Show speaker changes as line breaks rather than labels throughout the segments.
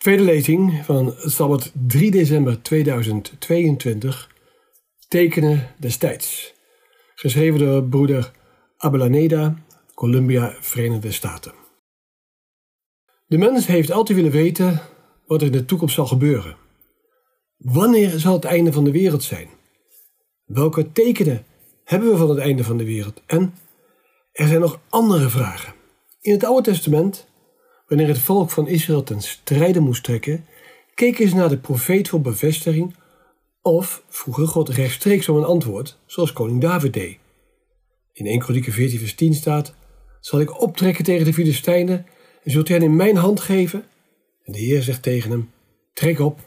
Tweede lezing van Sabbat 3 december 2022. Tekenen destijds. Geschreven door broeder Abelaneda, Columbia, Verenigde Staten. De mens heeft altijd willen weten wat er in de toekomst zal gebeuren. Wanneer zal het einde van de wereld zijn? Welke tekenen hebben we van het einde van de wereld? En er zijn nog andere vragen. In het Oude Testament Wanneer het volk van Israël ten strijde moest trekken, keken ze naar de profeet voor bevestiging of vroegen God rechtstreeks om een antwoord, zoals koning David deed. In 1 Kronieken 14 vers 10 staat, zal ik optrekken tegen de Filistijnen en zult u hen in mijn hand geven? En de Heer zegt tegen hem, trek op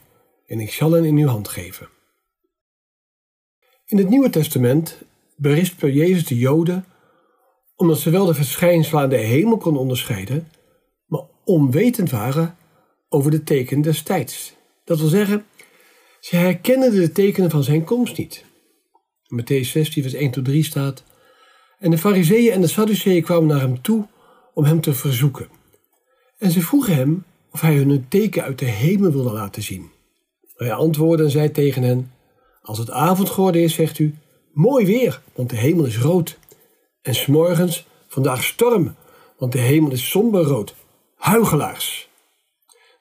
en ik zal hen in uw hand geven. In het Nieuwe Testament berispt per Jezus de Joden omdat ze wel de verschijnselen aan de hemel konden onderscheiden, onwetend waren over de tekenen des tijds. Dat wil zeggen, ze herkennen de tekenen van zijn komst niet. Matthäus 16, vers 1 tot 3 staat: En de Fariseeën en de Sadduceeën kwamen naar hem toe om hem te verzoeken. En ze vroegen hem of hij hun een teken uit de hemel wilde laten zien. Hij antwoordde en zei tegen hen: Als het avond geworden is, zegt u: Mooi weer, want de hemel is rood. En s'morgens, vandaag storm, want de hemel is somberrood huigelaars.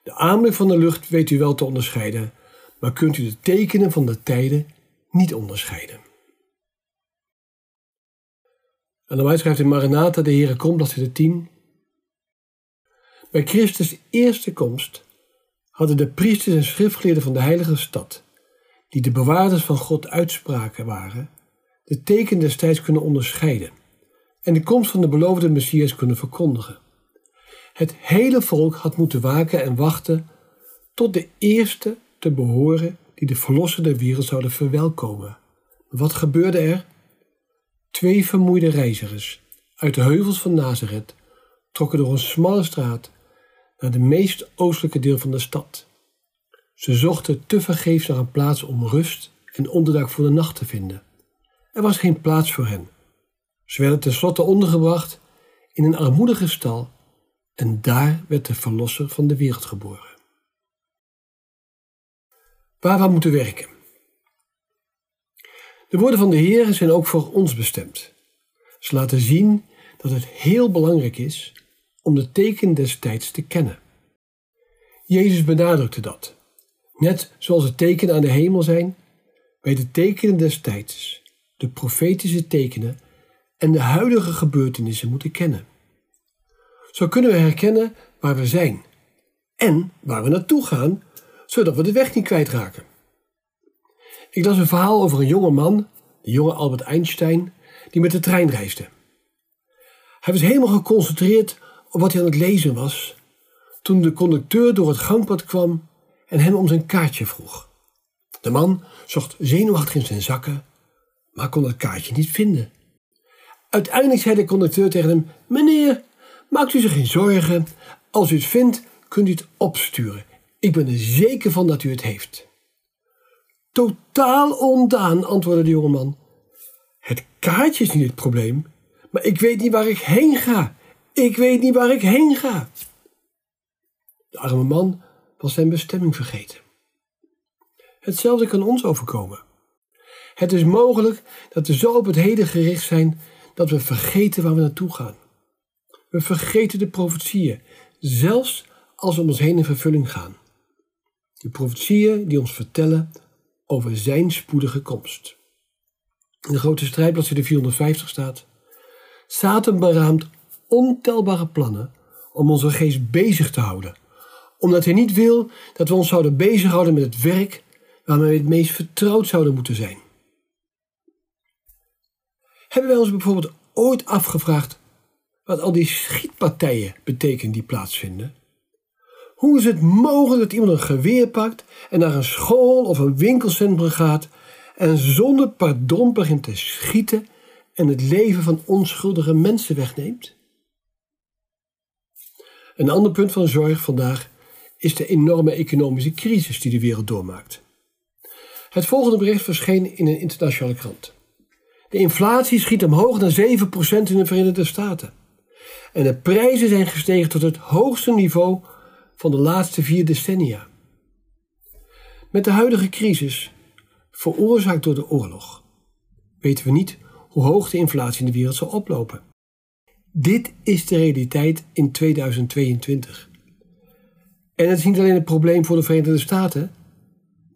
De aanblik van de lucht weet u wel te onderscheiden, maar kunt u de tekenen van de tijden niet onderscheiden. En dan schrijft in Maranatha, de Heere komt, bladzijde 10. Bij Christus' eerste komst hadden de priesters en schriftgeleerden van de heilige stad, die de bewaarders van God uitspraken waren, de teken destijds kunnen onderscheiden en de komst van de beloofde Messias kunnen verkondigen. Het hele volk had moeten waken en wachten tot de eerste te behoren die de verlosser der wereld zouden verwelkomen. Wat gebeurde er? Twee vermoeide reizigers uit de heuvels van Nazareth trokken door een smalle straat naar de meest oostelijke deel van de stad. Ze zochten tevergeefs naar een plaats om rust en onderdak voor de nacht te vinden. Er was geen plaats voor hen. Ze werden tenslotte ondergebracht in een armoedige stal en daar werd de Verlosser van de wereld geboren. Waar we moeten werken. De woorden van de Heer zijn ook voor ons bestemd. Ze laten zien dat het heel belangrijk is om de teken des tijds te kennen. Jezus benadrukte dat. Net zoals het tekenen aan de hemel zijn, wij de tekenen des tijds, de profetische tekenen en de huidige gebeurtenissen moeten kennen. Zo kunnen we herkennen waar we zijn en waar we naartoe gaan, zodat we de weg niet kwijtraken. Ik las een verhaal over een jonge man, de jonge Albert Einstein, die met de trein reisde. Hij was helemaal geconcentreerd op wat hij aan het lezen was, toen de conducteur door het gangpad kwam en hem om zijn kaartje vroeg. De man zocht zenuwachtig in zijn zakken, maar kon het kaartje niet vinden. Uiteindelijk zei de conducteur tegen hem: Meneer, Maakt u zich geen zorgen. Als u het vindt, kunt u het opsturen. Ik ben er zeker van dat u het heeft. Totaal ondaan, antwoordde de jongeman. Het kaartje is niet het probleem, maar ik weet niet waar ik heen ga. Ik weet niet waar ik heen ga. De arme man was zijn bestemming vergeten. Hetzelfde kan ons overkomen. Het is mogelijk dat we zo op het heden gericht zijn dat we vergeten waar we naartoe gaan. We vergeten de profetieën, zelfs als we om ons heen in vervulling gaan. De profetieën die ons vertellen over zijn spoedige komst. In de grote strijdbladzijde 450 staat: Satan beraamt ontelbare plannen om onze geest bezig te houden, omdat hij niet wil dat we ons zouden bezighouden met het werk waarmee we het meest vertrouwd zouden moeten zijn. Hebben wij ons bijvoorbeeld ooit afgevraagd wat al die schietpartijen betekenen die plaatsvinden? Hoe is het mogelijk dat iemand een geweer pakt en naar een school of een winkelcentrum gaat en zonder pardon begint te schieten en het leven van onschuldige mensen wegneemt? Een ander punt van zorg vandaag is de enorme economische crisis die de wereld doormaakt. Het volgende bericht verscheen in een internationale krant. De inflatie schiet omhoog naar 7% in de Verenigde Staten. En de prijzen zijn gestegen tot het hoogste niveau van de laatste vier decennia. Met de huidige crisis, veroorzaakt door de oorlog, weten we niet hoe hoog de inflatie in de wereld zal oplopen. Dit is de realiteit in 2022. En het is niet alleen een probleem voor de Verenigde Staten,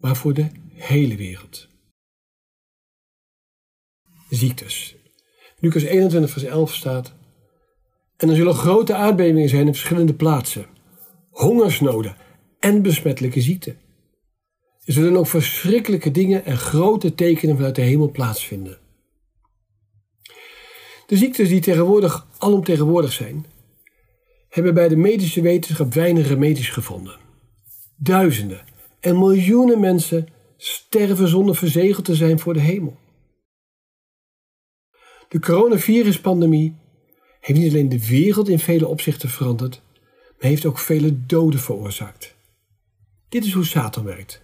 maar voor de hele wereld. Ziektes. Lucas 21, vers 11 staat. En er zullen grote aardbevingen zijn op verschillende plaatsen, hongersnoden en besmettelijke ziekten. Er zullen ook verschrikkelijke dingen en grote tekenen vanuit de hemel plaatsvinden. De ziektes die tegenwoordig alomtegenwoordig zijn, hebben bij de medische wetenschap weinig remedies gevonden. Duizenden en miljoenen mensen sterven zonder verzegeld te zijn voor de hemel. De coronaviruspandemie heeft niet alleen de wereld in vele opzichten veranderd, maar heeft ook vele doden veroorzaakt. Dit is hoe Satan werkt.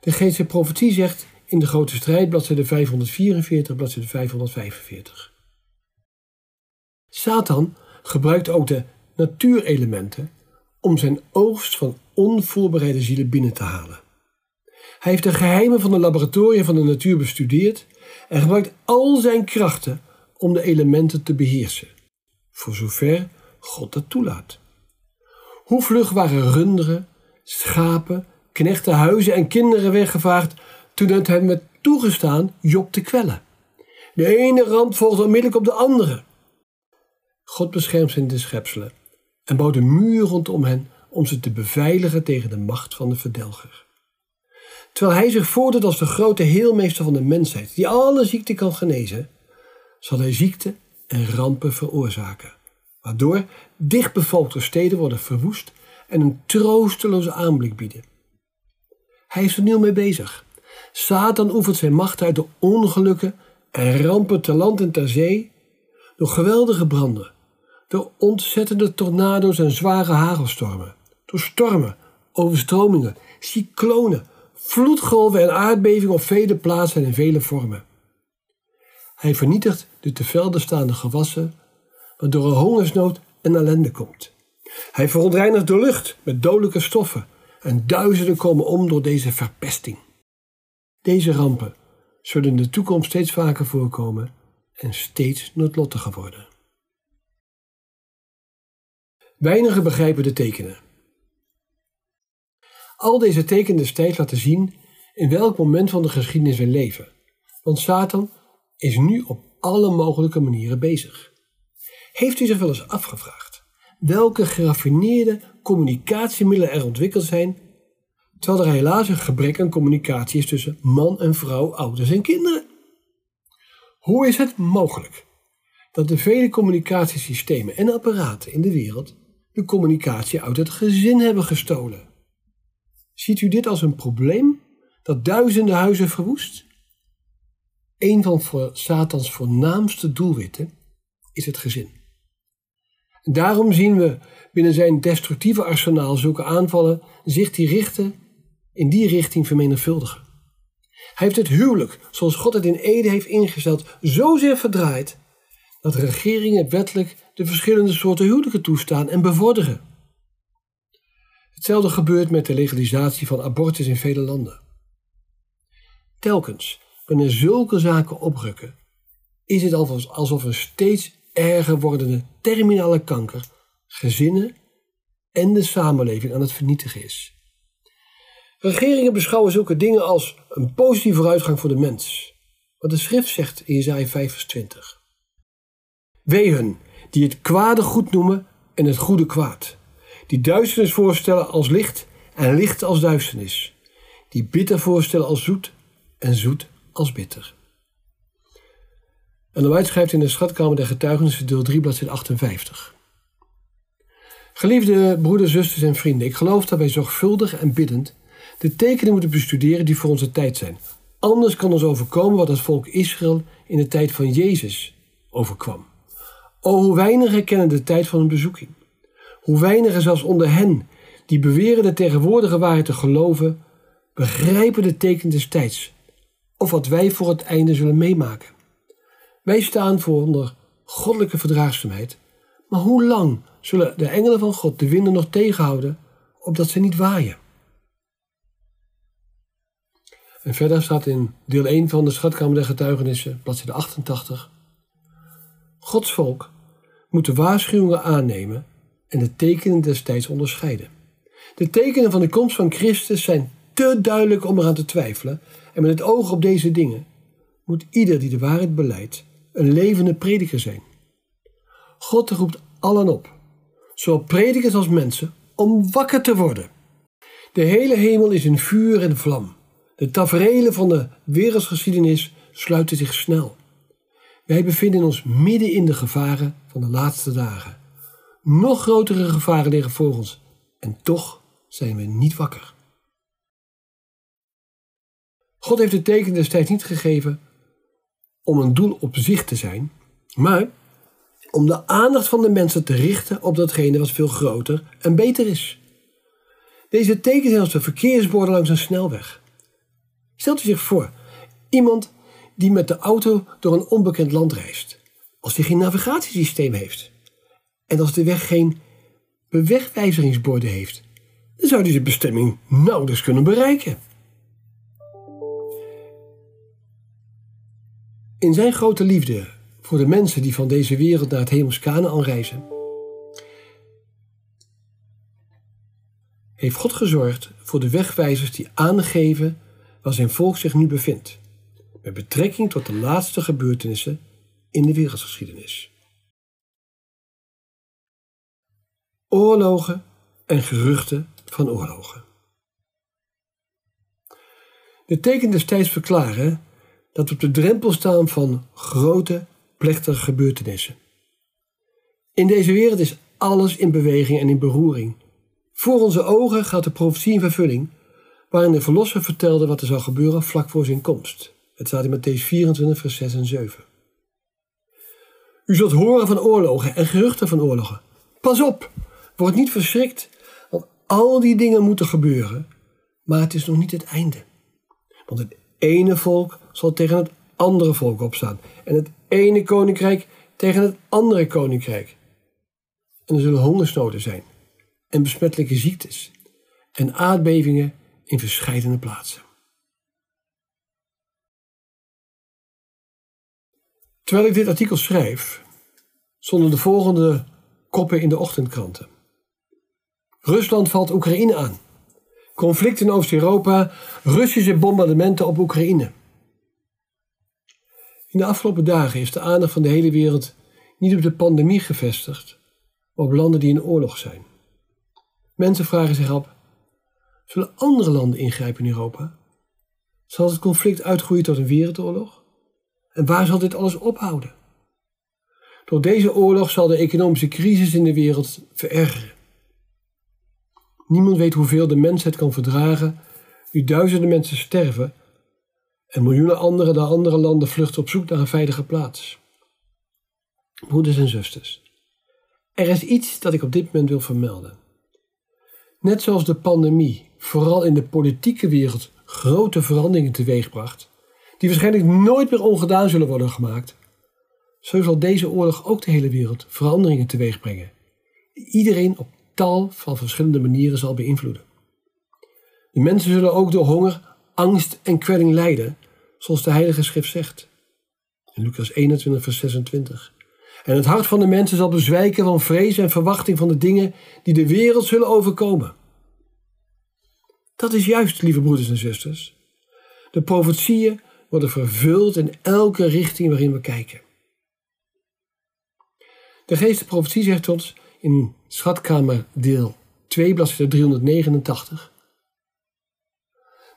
De Geestelijke profetie zegt in de grote strijd, bladzijde 544, bladzijde 545. Satan gebruikt ook de natuurelementen om zijn oogst van onvoorbereide zielen binnen te halen. Hij heeft de geheimen van de laboratoria van de natuur bestudeerd en gebruikt al zijn krachten om de elementen te beheersen, voor zover God dat toelaat. Hoe vlug waren runderen, schapen, knechten, huizen en kinderen weggevaagd toen het hem werd toegestaan Job te kwellen. De ene ramp volgde onmiddellijk op de andere. God beschermt zijn de schepselen en bouwt een muur rondom hen om ze te beveiligen tegen de macht van de verdelger. Terwijl hij zich voordoet als de grote heelmeester van de mensheid, die alle ziekte kan genezen, zal hij ziekte en rampen veroorzaken, waardoor dichtbevolkte steden worden verwoest en een troosteloze aanblik bieden. Hij is er nu mee bezig. Satan oefent zijn macht uit door ongelukken en rampen te land en ter zee, door geweldige branden, door ontzettende tornado's en zware hagelstormen, door stormen, overstromingen, cyclonen, vloedgolven en aardbevingen op vele plaatsen en in vele vormen. Hij vernietigt de te staande gewassen, waardoor er hongersnood en ellende komt. Hij verontreinigt de lucht met dodelijke stoffen en duizenden komen om door deze verpesting. Deze rampen zullen in de toekomst steeds vaker voorkomen en steeds noodlottiger worden. Weinigen begrijpen de tekenen. Al deze tekenen destijds laten zien in welk moment van de geschiedenis we leven. Want Satan is nu op alle mogelijke manieren bezig. Heeft u zich wel eens afgevraagd welke geraffineerde communicatiemiddelen er ontwikkeld zijn, terwijl er helaas een gebrek aan communicatie is tussen man en vrouw, ouders en kinderen? Hoe is het mogelijk dat de vele communicatiesystemen en apparaten in de wereld de communicatie uit het gezin hebben gestolen? Ziet u dit als een probleem dat duizenden huizen verwoest? Een van Satans voornaamste doelwitten is het gezin. Daarom zien we binnen zijn destructieve arsenaal zulke aanvallen zich die richten in die richting vermenigvuldigen. Hij heeft het huwelijk, zoals God het in Ede heeft ingesteld, zozeer verdraaid dat regeringen wettelijk de verschillende soorten huwelijken toestaan en bevorderen. Hetzelfde gebeurt met de legalisatie van abortus in vele landen. Telkens wanneer zulke zaken oprukken, is het alsof een steeds erger wordende terminale kanker gezinnen en de samenleving aan het vernietigen is. Regeringen beschouwen zulke dingen als een positieve vooruitgang voor de mens. Wat de schrift zegt in Jezaja 5 vers 20. Wee hun die het kwade goed noemen en het goede kwaad. Die duisternis voorstellen als licht en licht als duisternis. Die bitter voorstellen als zoet en zoet als bitter. En White schrijft in de Schatkamer der Getuigenissen, deel 3, bladzijde 58. Geliefde broeders, zusters en vrienden, ik geloof dat wij zorgvuldig en biddend de tekenen moeten bestuderen die voor onze tijd zijn. Anders kan ons overkomen wat het volk Israël in de tijd van Jezus overkwam. O, hoe weinigen kennen de tijd van een bezoeking. Hoe weinigen zelfs onder hen, die beweren de tegenwoordige waarheid te geloven, begrijpen de tekenen des tijds, of wat wij voor het einde zullen meemaken. Wij staan voor onder goddelijke verdraagzaamheid, maar hoe lang zullen de engelen van God de winden nog tegenhouden opdat ze niet waaien. En verder staat in deel 1 van de Schatkamer der Getuigenissen, bladzijde 88. Gods volk moet de waarschuwingen aannemen en de tekenen destijds onderscheiden. De tekenen van de komst van Christus zijn te duidelijk om eraan te twijfelen en met het oog op deze dingen moet ieder die de waarheid beleidt een levende prediker zijn. God roept allen op, zowel predikers als mensen, om wakker te worden. De hele hemel is in vuur en vlam. De taferelen van de wereldgeschiedenis sluiten zich snel. Wij bevinden ons midden in de gevaren van de laatste dagen. Nog grotere gevaren liggen voor ons en toch zijn we niet wakker. God heeft het teken destijds niet gegeven om een doel op zich te zijn, maar om de aandacht van de mensen te richten op datgene wat veel groter en beter is. Deze tekens zijn als de verkeersborden langs een snelweg. Stelt u zich voor, iemand die met de auto door een onbekend land reist, als hij geen navigatiesysteem heeft en als de weg geen bewegwijzeringsborden heeft, dan zou hij zijn bestemming nauwelijks kunnen bereiken. In zijn grote liefde voor de mensen die van deze wereld naar het hemels Kanaan reizen, heeft God gezorgd voor de wegwijzers die aangeven waar zijn volk zich nu bevindt, met betrekking tot de laatste gebeurtenissen in de wereldgeschiedenis. Oorlogen en geruchten van oorlogen. De tekenen destijds verklaren dat we op de drempel staan van grote, plechtige gebeurtenissen. In deze wereld is alles in beweging en in beroering. Voor onze ogen gaat de profetie in vervulling, waarin de Verlosser vertelde wat er zou gebeuren vlak voor zijn komst. Het staat in Matthäus 24, vers 6 en 7. U zult horen van oorlogen en geruchten van oorlogen. Pas op, word niet verschrikt, want al die dingen moeten gebeuren, maar het is nog niet het einde. Want het ene volk zal tegen het andere volk opstaan en het ene koninkrijk tegen het andere koninkrijk. En er zullen hongersnoden zijn en besmettelijke ziektes en aardbevingen in verschillende plaatsen. Terwijl ik dit artikel schrijf, stonden de volgende koppen in de ochtendkranten. Rusland valt Oekraïne aan. Conflict in Oost-Europa, Russische bombardementen op Oekraïne. In de afgelopen dagen is de aandacht van de hele wereld niet op de pandemie gevestigd, maar op landen die in oorlog zijn. Mensen vragen zich af: zullen andere landen ingrijpen in Europa? Zal het conflict uitgroeien tot een wereldoorlog? En waar zal dit alles ophouden? Door deze oorlog zal de economische crisis in de wereld verergeren. Niemand weet hoeveel de mensheid kan verdragen nu duizenden mensen sterven en miljoenen anderen naar andere landen vluchten op zoek naar een veilige plaats. Broeders en zusters, er is iets dat ik op dit moment wil vermelden. Net zoals de pandemie vooral in de politieke wereld grote veranderingen teweegbracht, die waarschijnlijk nooit meer ongedaan zullen worden gemaakt, zo zal deze oorlog ook de hele wereld veranderingen teweegbrengen, die iedereen op tal van verschillende manieren zal beïnvloeden. De mensen zullen ook door honger, angst en kwelling lijden, zoals de Heilige Schrift zegt. In Lucas 21, vers 26. En het hart van de mensen zal bezwijken van vrees en verwachting van de dingen die de wereld zullen overkomen. Dat is juist, lieve broeders en zusters. De profetieën worden vervuld in elke richting waarin we kijken. De geest profetie zegt ons in Schatkamer deel 2, bladzijde 389.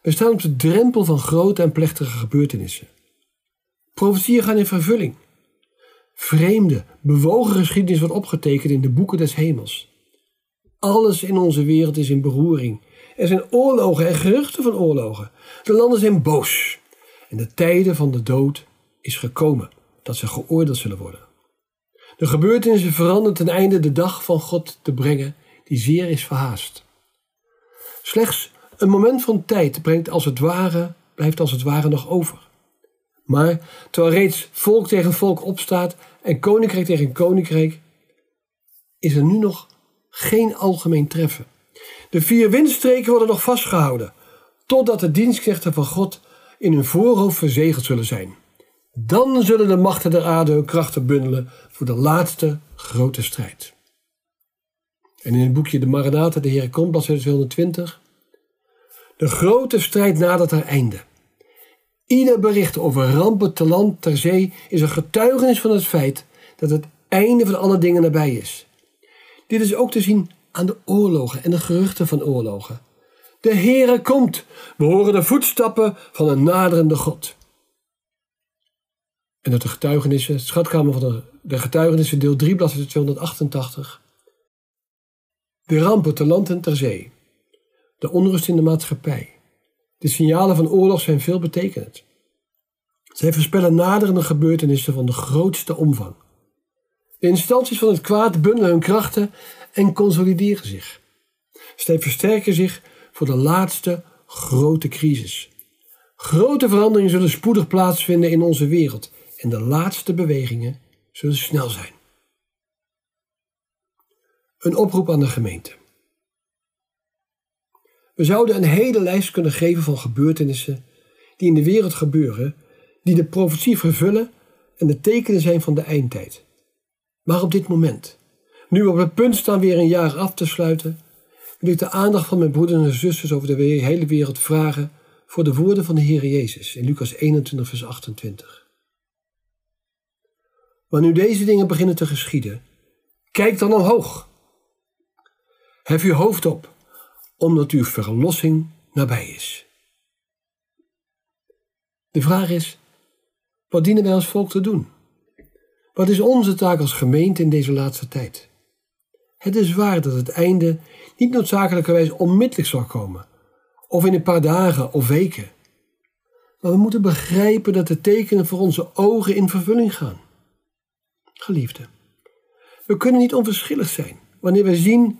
We staan op de drempel van grote en plechtige gebeurtenissen. Profetieën gaan in vervulling. Vreemde, bewogen geschiedenis wordt opgetekend in de boeken des hemels. Alles in onze wereld is in beroering. Er zijn oorlogen en geruchten van oorlogen. De landen zijn boos. En de tijden van de dood is gekomen, dat ze geoordeeld zullen worden. De gebeurtenissen veranderen ten einde de dag van God te brengen, die zeer is verhaast. Slechts een moment van tijd brengt als het ware, blijft als het ware nog over. Maar terwijl reeds volk tegen volk opstaat en koninkrijk tegen koninkrijk, is er nu nog geen algemeen treffen. De vier windstreken worden nog vastgehouden, totdat de dienstknechten van God in hun voorhoofd verzegeld zullen zijn. Dan zullen de machten der aarde hun krachten bundelen voor de laatste grote strijd. En in het boekje De Maranatha, de Heer komt, bladzijde 220. De grote strijd nadert haar einde. Ieder bericht over rampen te land, ter zee, is een getuigenis van het feit dat het einde van alle dingen nabij is. Dit is ook te zien aan de oorlogen en de geruchten van oorlogen. De Heere komt. We horen de voetstappen van een naderende God. En dat de getuigenissen, schatkamer van de, de getuigenissen, deel 3, bladzijde 288. De rampen te land en ter zee. De onrust in de maatschappij. De signalen van oorlog zijn veelbetekenend. Zij voorspellen naderende gebeurtenissen van de grootste omvang. De instanties van het kwaad bundelen hun krachten en consolideren zich. Zij versterken zich voor de laatste grote crisis. Grote veranderingen zullen spoedig plaatsvinden in onze wereld en de laatste bewegingen zullen snel zijn. Een oproep aan de gemeente. We zouden een hele lijst kunnen geven van gebeurtenissen die in de wereld gebeuren, die de profetie vervullen en de tekenen zijn van de eindtijd. Maar op dit moment, nu we op het punt staan weer een jaar af te sluiten, wil ik de aandacht van mijn broeders en zusters over de hele wereld vragen voor de woorden van de Heer Jezus in Lucas 21, vers 28. Wanneer deze dingen beginnen te geschieden, kijk dan omhoog. Hef uw hoofd op, omdat uw verlossing nabij is. De vraag is, wat dienen wij als volk te doen? Wat is onze taak als gemeente in deze laatste tijd? Het is waar dat het einde niet noodzakelijkerwijs onmiddellijk zal komen, of in een paar dagen of weken. Maar we moeten begrijpen dat de tekenen voor onze ogen in vervulling gaan. Geliefde, we kunnen niet onverschillig zijn wanneer we zien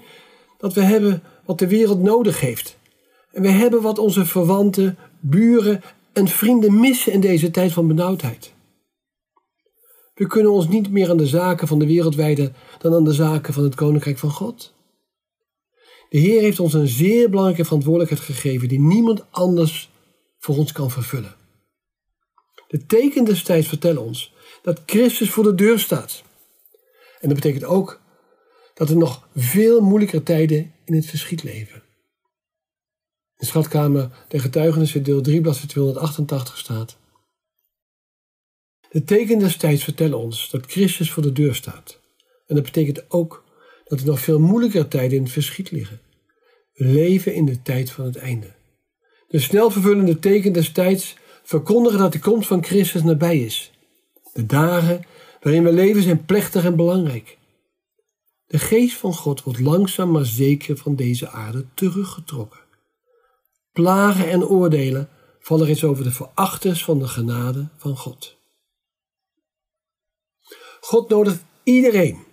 dat we hebben wat de wereld nodig heeft. En we hebben wat onze verwanten, buren en vrienden missen in deze tijd van benauwdheid. We kunnen ons niet meer aan de zaken van de wereld wijden dan aan de zaken van het Koninkrijk van God. De Heer heeft ons een zeer belangrijke verantwoordelijkheid gegeven die niemand anders voor ons kan vervullen. De tekenen destijds vertellen ons dat Christus voor de deur staat. En dat betekent ook dat er nog veel moeilijkere tijden in het verschiet leven. In de schatkamer der getuigenissen deel 3 bladzijde 288 staat. De tekenen destijds vertellen ons dat Christus voor de deur staat. En dat betekent ook dat er nog veel moeilijkere tijden in het verschiet liggen. We leven in de tijd van het einde. De snel vervullende tekenen des tijds verkondigen dat de komst van Christus nabij is. De dagen waarin we leven zijn plechtig en belangrijk. De geest van God wordt langzaam maar zeker van deze aarde teruggetrokken. Plagen en oordelen vallen eens over de verachters van de genade van God. God nodigt iedereen,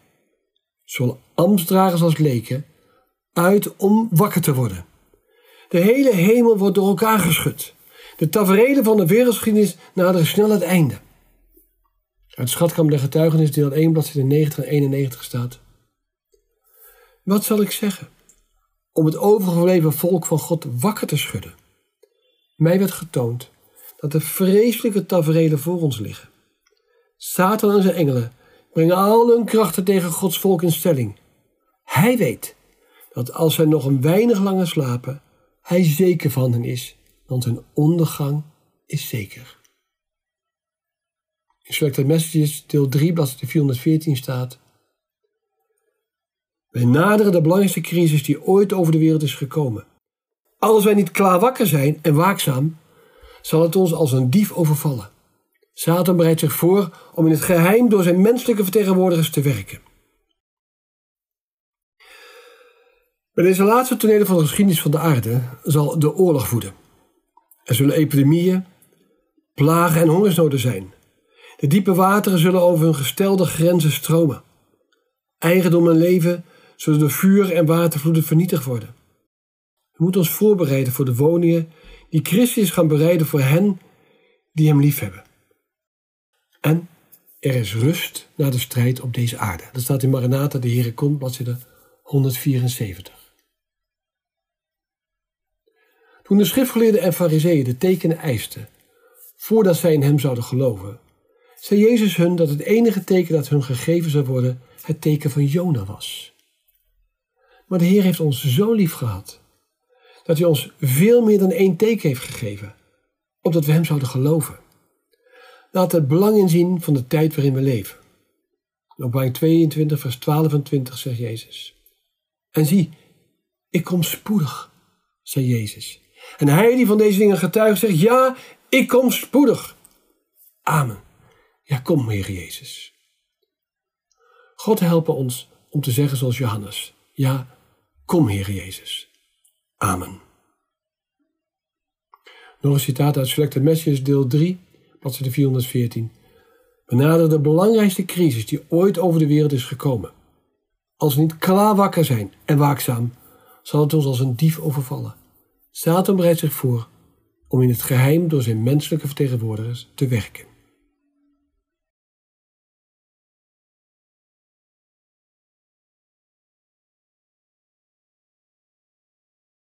zowel ambtsdragers als leken, uit om wakker te worden. De hele hemel wordt door elkaar geschud. De tafereelen van de wereldgeschiedenis naderen snel het einde. Uit Schatkam der Getuigenis, deel 1, bladzijde 90 en 91 staat. Wat zal ik zeggen? Om het overgebleven volk van God wakker te schudden. Mij werd getoond dat de vreselijke tafereelen voor ons liggen. Satan en zijn engelen brengen al hun krachten tegen Gods volk in stelling. Hij weet dat als zij nog een weinig langer slapen, hij zeker van hen is, want hun ondergang is zeker. In Selected Messages, deel 3, bladzijde 414 staat. Wij naderen de belangrijkste crisis die ooit over de wereld is gekomen. Als wij niet klaar wakker zijn en waakzaam, zal het ons als een dief overvallen. Satan bereidt zich voor om in het geheim door zijn menselijke vertegenwoordigers te werken. Bij deze laatste tonelen van de geschiedenis van de aarde zal de oorlog voeden. Er zullen epidemieën, plagen en hongersnoden zijn. De diepe wateren zullen over hun gestelde grenzen stromen. Eigendom en leven zullen door vuur en watervloeden vernietigd worden. We moeten ons voorbereiden voor de woningen die Christus gaan bereiden voor hen die hem liefhebben. En er is rust na de strijd op deze aarde. Dat staat in Maranatha, de Heere komt, bladzijde 174. Toen de schriftgeleerden en fariseeën de tekenen eisten, voordat zij in hem zouden geloven, zei Jezus hun dat het enige teken dat hun gegeven zou worden het teken van Jona was. Maar de Heer heeft ons zo lief gehad, dat hij ons veel meer dan één teken heeft gegeven, opdat we hem zouden geloven. Laat het belang inzien van de tijd waarin we leven. Op Openbaring 22, vers 12 en 20 zegt Jezus. En zie, ik kom spoedig, zei Jezus. En hij die van deze dingen getuigt zegt, ja, ik kom spoedig. Amen. Ja, kom, Heer Jezus. God helpen ons om te zeggen zoals Johannes. Ja, kom, Heer Jezus. Amen. Nog een citaat uit Selected Messages, deel 3, bladzijde 414. We naderen de belangrijkste crisis die ooit over de wereld is gekomen. Als we niet klaar wakker zijn en waakzaam, zal het ons als een dief overvallen. Satan bereidt zich voor om in het geheim door zijn menselijke vertegenwoordigers te werken.